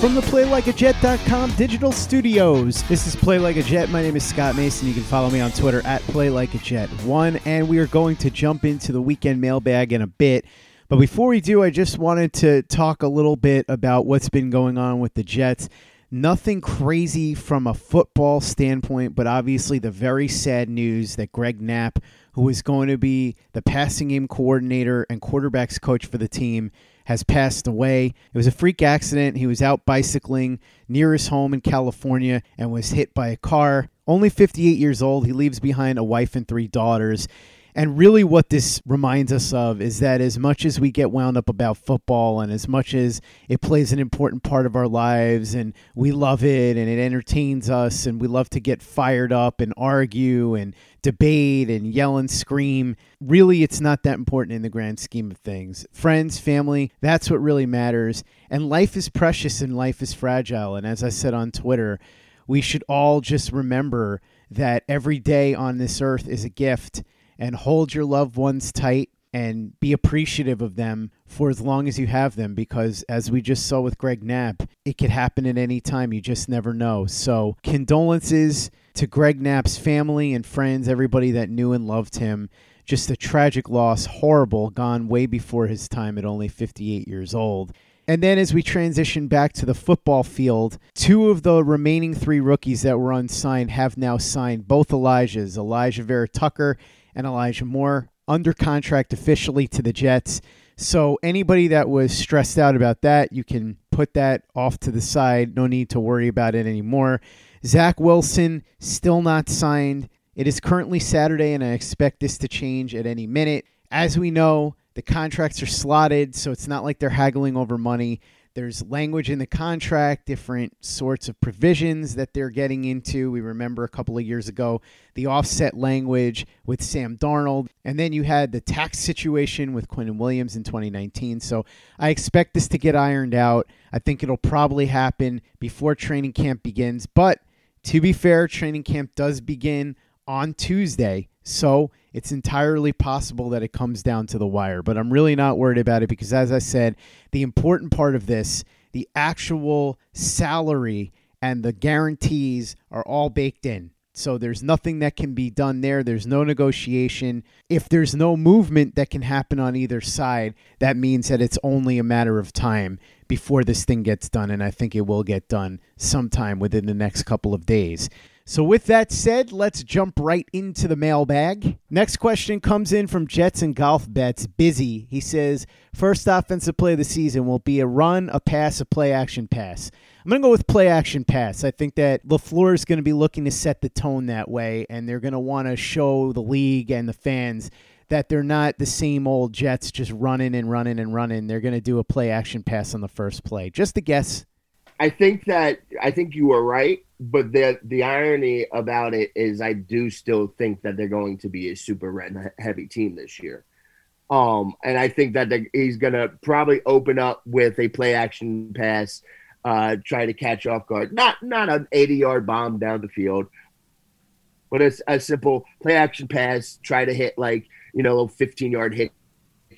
From the PlayLikeAJet.com digital studios, this is Play Like a Jet. My name is Scott Mason. You can follow me on Twitter at PlayLikeAJet1, and we are going to jump into the weekend mailbag in a bit. But before we do, I just wanted to talk a little bit about what's been going on with the Jets. Nothing crazy from a football standpoint, but obviously the very sad news that Greg Knapp, who is going to be the passing game coordinator and quarterbacks coach for the team, has passed away. It was a freak accident. He was out bicycling near his home in California and was hit by a car. Only 58 years old. He leaves behind a wife and three daughters. And really, what this reminds us of is that as much as we get wound up about football and as much as it plays an important part of our lives and we love it and it entertains us and we love to get fired up and argue and debate and yell and scream, really, it's not that important in the grand scheme of things. Friends, family, that's what really matters. And life is precious and life is fragile. And as I said on Twitter, we should all just remember that every day on this earth is a gift and hold your loved ones tight and be appreciative of them for as long as you have them because as we just saw with Greg Knapp, it could happen at any time. You just never know. So, condolences to Greg Knapp's family and friends, everybody that knew and loved him. Just a tragic loss, horrible, gone way before his time at only 58 years old. And then as we transition back to the football field, two of the remaining three rookies that were unsigned have now signed, both Elijahs, Alijah Vera Tucker and Elijah Moore under contract officially to the Jets. So anybody that was stressed out about that, you can put that off to the side. No need to worry about it anymore. Zach Wilson still not signed. It is currently Saturday, and I expect this to change at any minute. As we know, the contracts are slotted, so it's not like they're haggling over money. There's language in the contract, different sorts of provisions that they're getting into. We remember a couple of years ago the offset language with Sam Darnold. And then you had the tax situation with Quinnen Williams in 2019. So I expect this to get ironed out. I think it'll probably happen before training camp begins. But to be fair, training camp does begin on Tuesday. So it's entirely possible that it comes down to the wire. But I'm really not worried about it because, as I said, the important part of this, the actual salary and the guarantees are all baked in. So there's nothing that can be done there. There's no negotiation. If there's no movement that can happen on either side, that means that it's only a matter of time before this thing gets done. And I think it will get done sometime within the next couple of days. So, with that said, let's jump right into the mailbag. Next question comes in from Jets and Golf Bets. Busy. He says, First offensive play of the season will be a run, a pass, a play action pass. I'm going to go with play action pass. I think that LaFleur is going to be looking to set the tone that way, and they're going to want to show the league and the fans that they're not the same old Jets just running and running and running. They're going to do a play action pass on the first play. Just a guess. I think that I think you were right, but the the irony about it is I do still think that they're going to be a super run heavy team this year. Um, and I think that he's gonna probably open up with a play action pass, uh, try to catch off guard. Not not an 80 yard bomb down the field, but it's a simple play action pass, try to hit like you know a 15 yard hit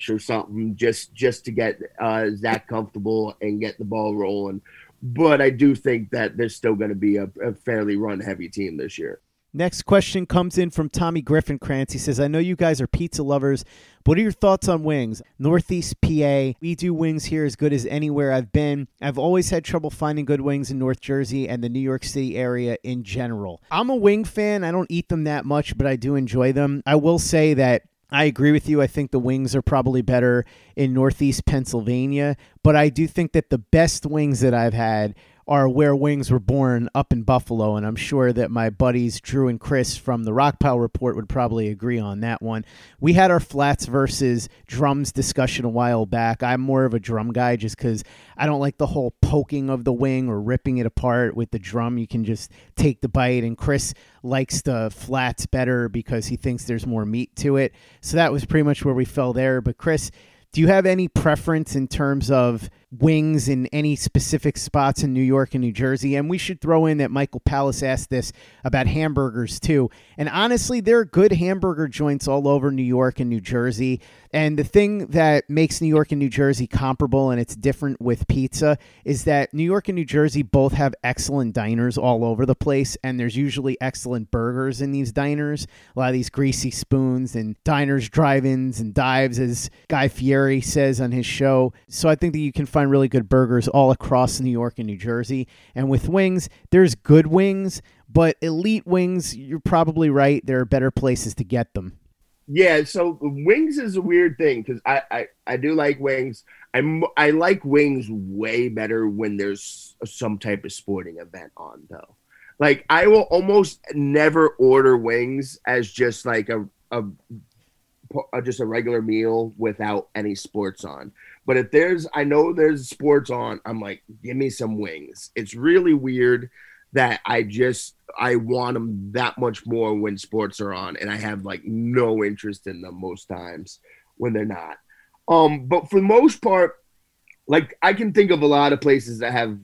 or something just just to get uh, Zach comfortable and get the ball rolling. But I do think that there's still going to be a, a fairly run heavy team this year. Next question comes in from Tommy Griffin Krantz. He says, I know you guys are pizza lovers. What are your thoughts on wings? Northeast PA, we do wings here as good as anywhere I've been. I've always had trouble finding good wings in North Jersey and the New York City area in general. I'm a wing fan. I don't eat them that much, but I do enjoy them. I will say that I agree with you. I think the wings are probably better in Northeast Pennsylvania, but I do think that the best wings that I've had are where wings were born up in Buffalo, and I'm sure that my buddies Drew and Chris from the Rockpile Report would probably agree on that one. We had our flats versus drums discussion a while back. I'm more of a drum guy just because I don't like the whole poking of the wing or ripping it apart with the drum. You can just take the bite, and Chris likes the flats better because he thinks there's more meat to it. So that was pretty much where we fell there. But Chris, do you have any preference in terms of wings in any specific spots in New York and New Jersey? And we should throw in that Michael Palace asked this about hamburgers too. And honestly, there are good hamburger joints all over New York and New Jersey. And the thing that makes New York and New Jersey comparable and it's different with pizza is that New York and New Jersey both have excellent diners all over the place. And there's usually excellent burgers in these diners. A lot of these greasy spoons and diners, drive ins, and dives, as Guy Fieri says on his show. So I think that you can find really good burgers all across New York and New Jersey. And with wings, there's good wings, but elite wings, you're probably right. There are better places to get them. Yeah, so wings is a weird thing because I, I I do like wings. I'm I like wings way better when there's some type of sporting event on though. Like I will almost never order wings as just like a, a just a regular meal without any sports on. But if there's I know there's sports on, I'm like, give me some wings. It's really weird that I just I want them that much more when sports are on, and I have like no interest in them most times when they're not. Um, but for the most part, like I can think of a lot of places that have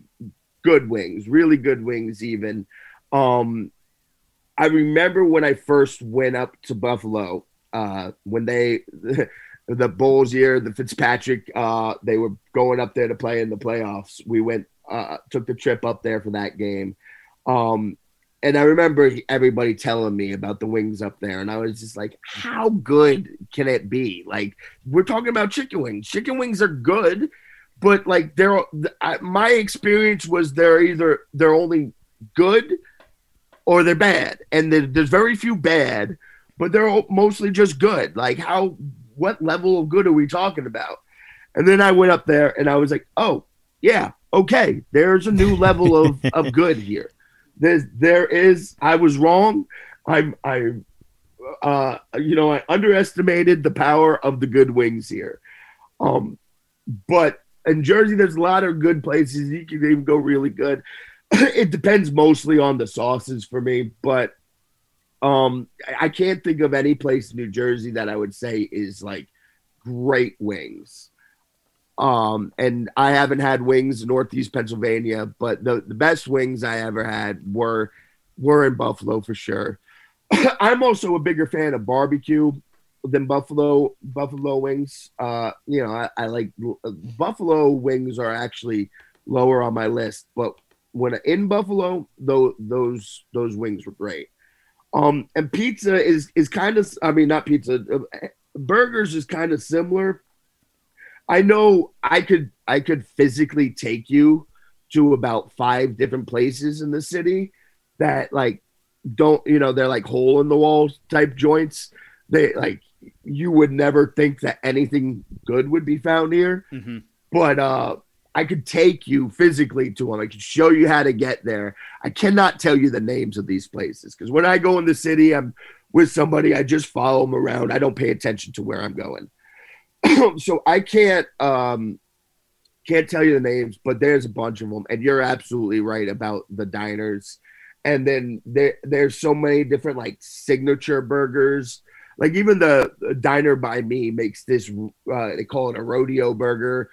good wings, really good wings, even. Um, I remember when I first went up to Buffalo, uh, when they the Bulls year, the Fitzpatrick, uh, they were going up there to play in the playoffs. We went, uh, took the trip up there for that game. Um, and I remember everybody telling me about the wings up there, and I was just like, "How good can it be?" Like we're talking about chicken wings. Chicken wings are good, but like they're my experience was they're either they're only good or they're bad, and there's very few bad, but they're mostly just good. Like how what level of good are we talking about? And then I went up there and I was like, "Oh yeah, okay, there's a new level of of good here." There's there is I was wrong. I'm, I uh you know I underestimated the power of the good wings here. Um but in Jersey there's a lot of good places you can even go really good. it depends mostly on the sauces for me, but um I can't think of any place in New Jersey that I would say is like great wings. Um, and I haven't had wings in Northeast Pennsylvania, but the, the best wings I ever had were were in Buffalo for sure. I'm also a bigger fan of barbecue than Buffalo Buffalo wings. Uh, you know, I, I like Buffalo wings are actually lower on my list, but when in Buffalo, those those those wings were great. Um, and pizza is is kind of I mean not pizza, uh, burgers is kind of similar I know I could I could physically take you to about five different places in the city that like don't you know they're like hole in the wall type joints. They like you would never think that anything good would be found here. Mm-hmm. But uh I could take you physically to them. I could show you how to get there. I cannot tell you the names of these places because when I go in the city, I'm with somebody. I just follow them around. I don't pay attention to where I'm going. so I can't um can't tell you the names, but there's a bunch of them, and you're absolutely right about the diners. And then there there's so many different like signature burgers. Like even the, the diner by me makes this uh, they call it a rodeo burger,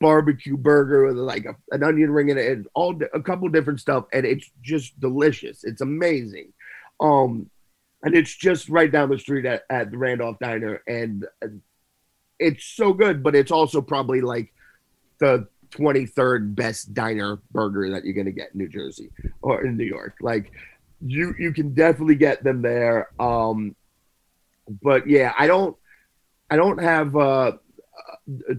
barbecue burger with like a, an onion ring in it, and all a couple different stuff, and it's just delicious. It's amazing. Um, and it's just right down the street at, at the Randolph Diner, and it's so good. But it's also probably like the 23rd best diner burger that you're gonna get in New Jersey or in New York. Like you you can definitely get them there. Um, but yeah, I don't I don't have uh,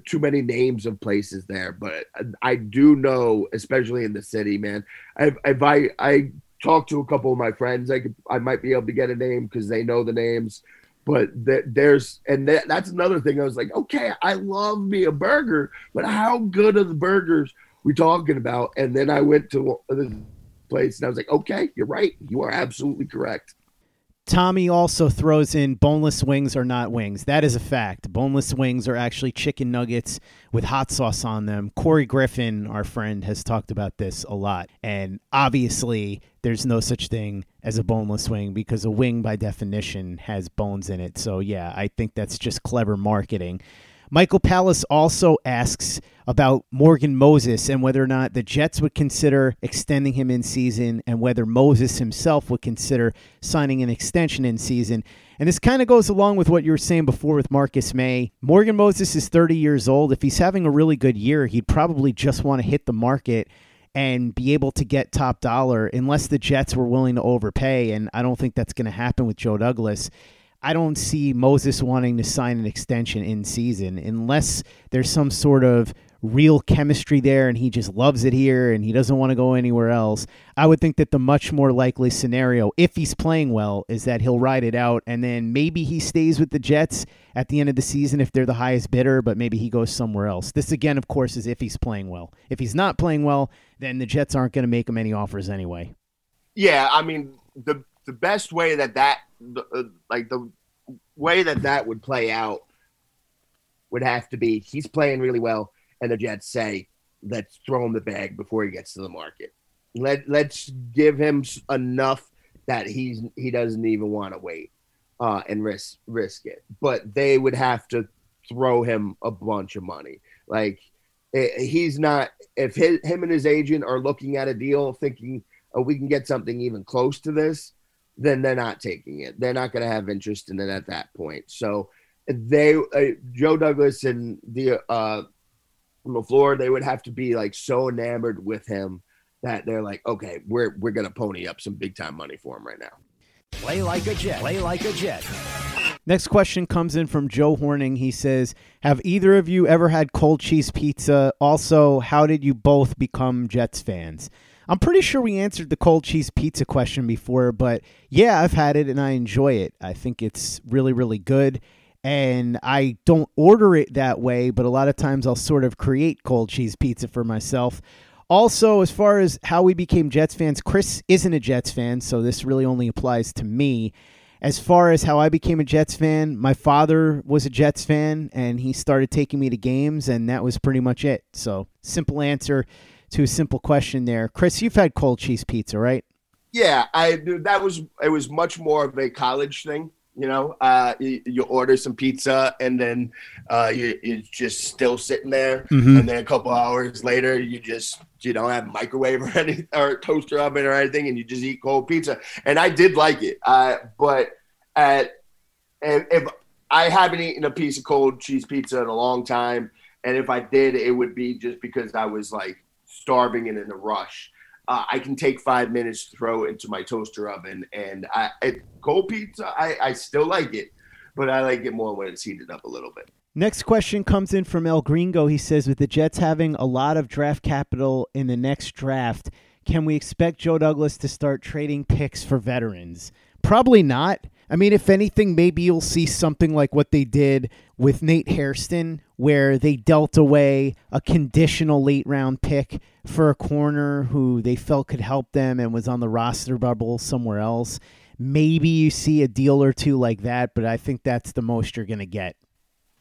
too many names of places there, but I do know, especially in the city, man. If, if I I talk to a couple of my friends, I could I might be able to get a name because they know the names. But th- there's and th- that's another thing. I was like, okay, I love me a burger, but how good are the burgers we talking about? And then I went to the place and I was like, okay, you're right. You are absolutely correct. Tommy also throws in boneless wings are not wings. That is a fact. Boneless wings are actually chicken nuggets with hot sauce on them. Corey Griffin, our friend, has talked about this a lot. And obviously, there's no such thing as a boneless wing because a wing, by definition, has bones in it. So, yeah, I think that's just clever marketing. Michael Palace also asks about Morgan Moses and whether or not the Jets would consider extending him in season and whether Moses himself would consider signing an extension in season. And this kind of goes along with what you were saying before with Marcus Maye. Morgan Moses is 30 years old. If he's having a really good year, he'd probably just want to hit the market and be able to get top dollar unless the Jets were willing to overpay. And I don't think that's going to happen with Joe Douglas. I don't see Moses wanting to sign an extension in season unless there's some sort of real chemistry there and he just loves it here and he doesn't want to go anywhere else. I would think that the much more likely scenario, if he's playing well, is that he'll ride it out and then maybe he stays with the Jets at the end of the season if they're the highest bidder, but maybe he goes somewhere else. This, again, of course, is if he's playing well. If he's not playing well, then the Jets aren't going to make him any offers anyway. Yeah, I mean, the the best way that that uh, like the way that that would play out would have to be he's playing really well, and the Jets say, "Let's throw him the bag before he gets to the market. Let let's give him enough that he's he doesn't even want to wait uh, and risk risk it. But they would have to throw him a bunch of money. Like it, he's not if his, him and his agent are looking at a deal thinking oh, we can get something even close to this then they're not taking it. They're not going to have interest in it at that point. So they, uh, Joe Douglas and the uh, LaFleur, they would have to be like so enamored with him that they're like, okay, we're we're going to pony up some big time money for him right now. Play like a Jet. Play like a Jet. Next question comes in from Joe Horning. He says, Have either of you ever had cold cheese pizza? Also, how did you both become Jets fans? I'm pretty sure we answered the cold cheese pizza question before, but yeah, I've had it and I enjoy it. I think it's really, really good. And I don't order it that way, but a lot of times I'll sort of create cold cheese pizza for myself. Also, as far as how we became Jets fans, Chris isn't a Jets fan, so this really only applies to me. As far as how I became a Jets fan, my father was a Jets fan and he started taking me to games, and that was pretty much it. So, simple answer to a simple question there. Chris, you've had cold cheese pizza, right? Yeah, I that was it was much more of a college thing. You know, uh, you, you, order some pizza and then uh, you, you're just still sitting there, mm-hmm. and then a couple hours later, you just you don't have microwave or any or toaster oven or anything, and you just eat cold pizza. And I did like it, uh, but at if I haven't eaten a piece of cold cheese pizza in a long time, and if I did, it would be just because I was like starving and in a rush, uh, I can take five minutes to throw into my toaster oven. And I, it, cold pizza, I, I still like it, but I like it more when it's heated up a little bit. Next question comes in from El Gringo. He says, with the Jets having a lot of draft capital in the next draft, can we expect Joe Douglas to start trading picks for veterans? Probably not. I mean, if anything, maybe you'll see something like what they did with Nate Hairston, where they dealt away a conditional late round pick for a corner who they felt could help them and was on the roster bubble somewhere else. Maybe you see a deal or two like that, but I think that's the most you're going to get.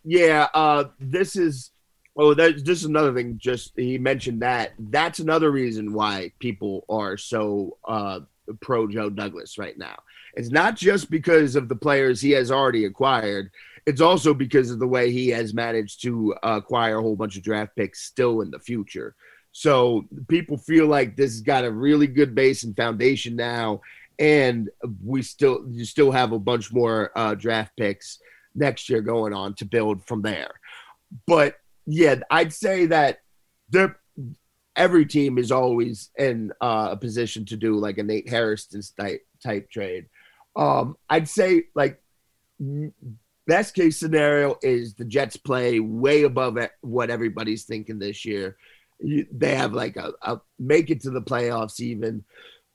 Yeah, uh, this is. Oh, that, this is another thing. Just he mentioned that. That's another reason why people are so uh, pro Joe Douglas right now it's not just because of the players he has already acquired. It's also because of the way he has managed to acquire a whole bunch of draft picks still in the future. So people feel like this has got a really good base and foundation now, and we still you still have a bunch more uh, draft picks next year going on to build from there. But yeah, I'd say that the every team is always in uh, a position to do like a Nate Hairston type type trade. Um, I'd say like best case scenario is the Jets play way above what everybody's thinking this year. They have like a, a make it to the playoffs even.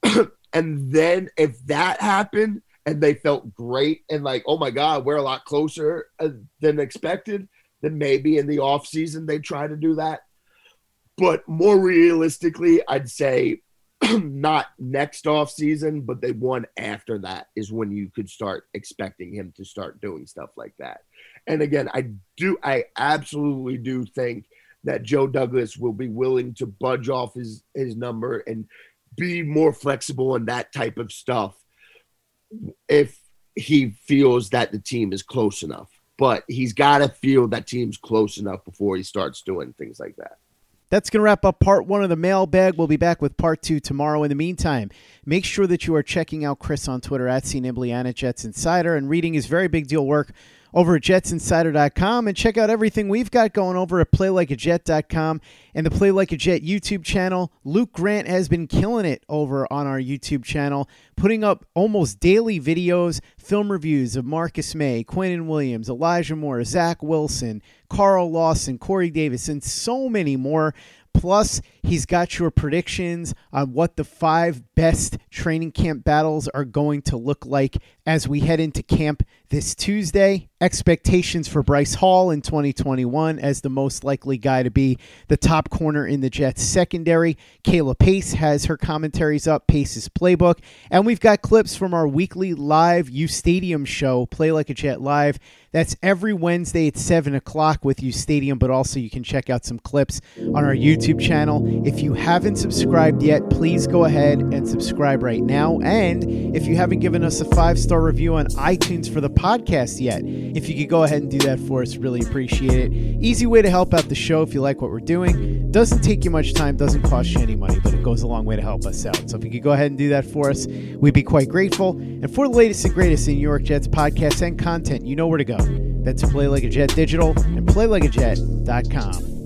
and then if that happened and they felt great and like, oh my God, we're a lot closer uh, than expected, then maybe in the off season they try to do that. But more realistically, I'd say not next off season, but the one after that is when you could start expecting him to start doing stuff like that. And again, I do, I absolutely do think that Joe Douglas will be willing to budge off his his number and be more flexible in that type of stuff if he feels that the team is close enough. But he's got to feel that team's close enough before he starts doing things like that. That's going to wrap up part one of the mailbag. We'll be back with part two tomorrow. In the meantime, make sure that you are checking out Chris on Twitter at CNibley and Jets Insider and reading his very big deal work over at jetsinsider.com and check out everything we've got going over at playlikeajet.com and the Play Like a Jet YouTube channel. Luke Grant has been killing it over on our YouTube channel, putting up almost daily videos, film reviews of Marcus Maye, Quinnen Williams, Elijah Moore, Zach Wilson, Carl Lawson, Corey Davis, and so many more. Plus, he's got your predictions on what the five best training camp battles are going to look like as we head into camp this Tuesday. Expectations for Bryce Hall in 2021 as the most likely guy to be the top corner in the Jets secondary. Kayla Pace has her commentaries up, Pace's playbook. And we've got clips from our weekly live U Stadium show, Play Like a Jet Live. That's every Wednesday at 7 o'clock with U Stadium, but also you can check out some clips on our YouTube channel. If you haven't subscribed yet, please go ahead and subscribe right now. And if you haven't given us a five star review on iTunes for the podcast yet, if you could go ahead and do that for us, really appreciate it. Easy way to help out the show if you like what we're doing. Doesn't take you much time, doesn't cost you any money, but it goes a long way to help us out. So if you could go ahead and do that for us, we'd be quite grateful. And for the latest and greatest in New York Jets podcasts and content, you know where to go. That's Play Like a Jet Digital and PlayLikeAJet.com.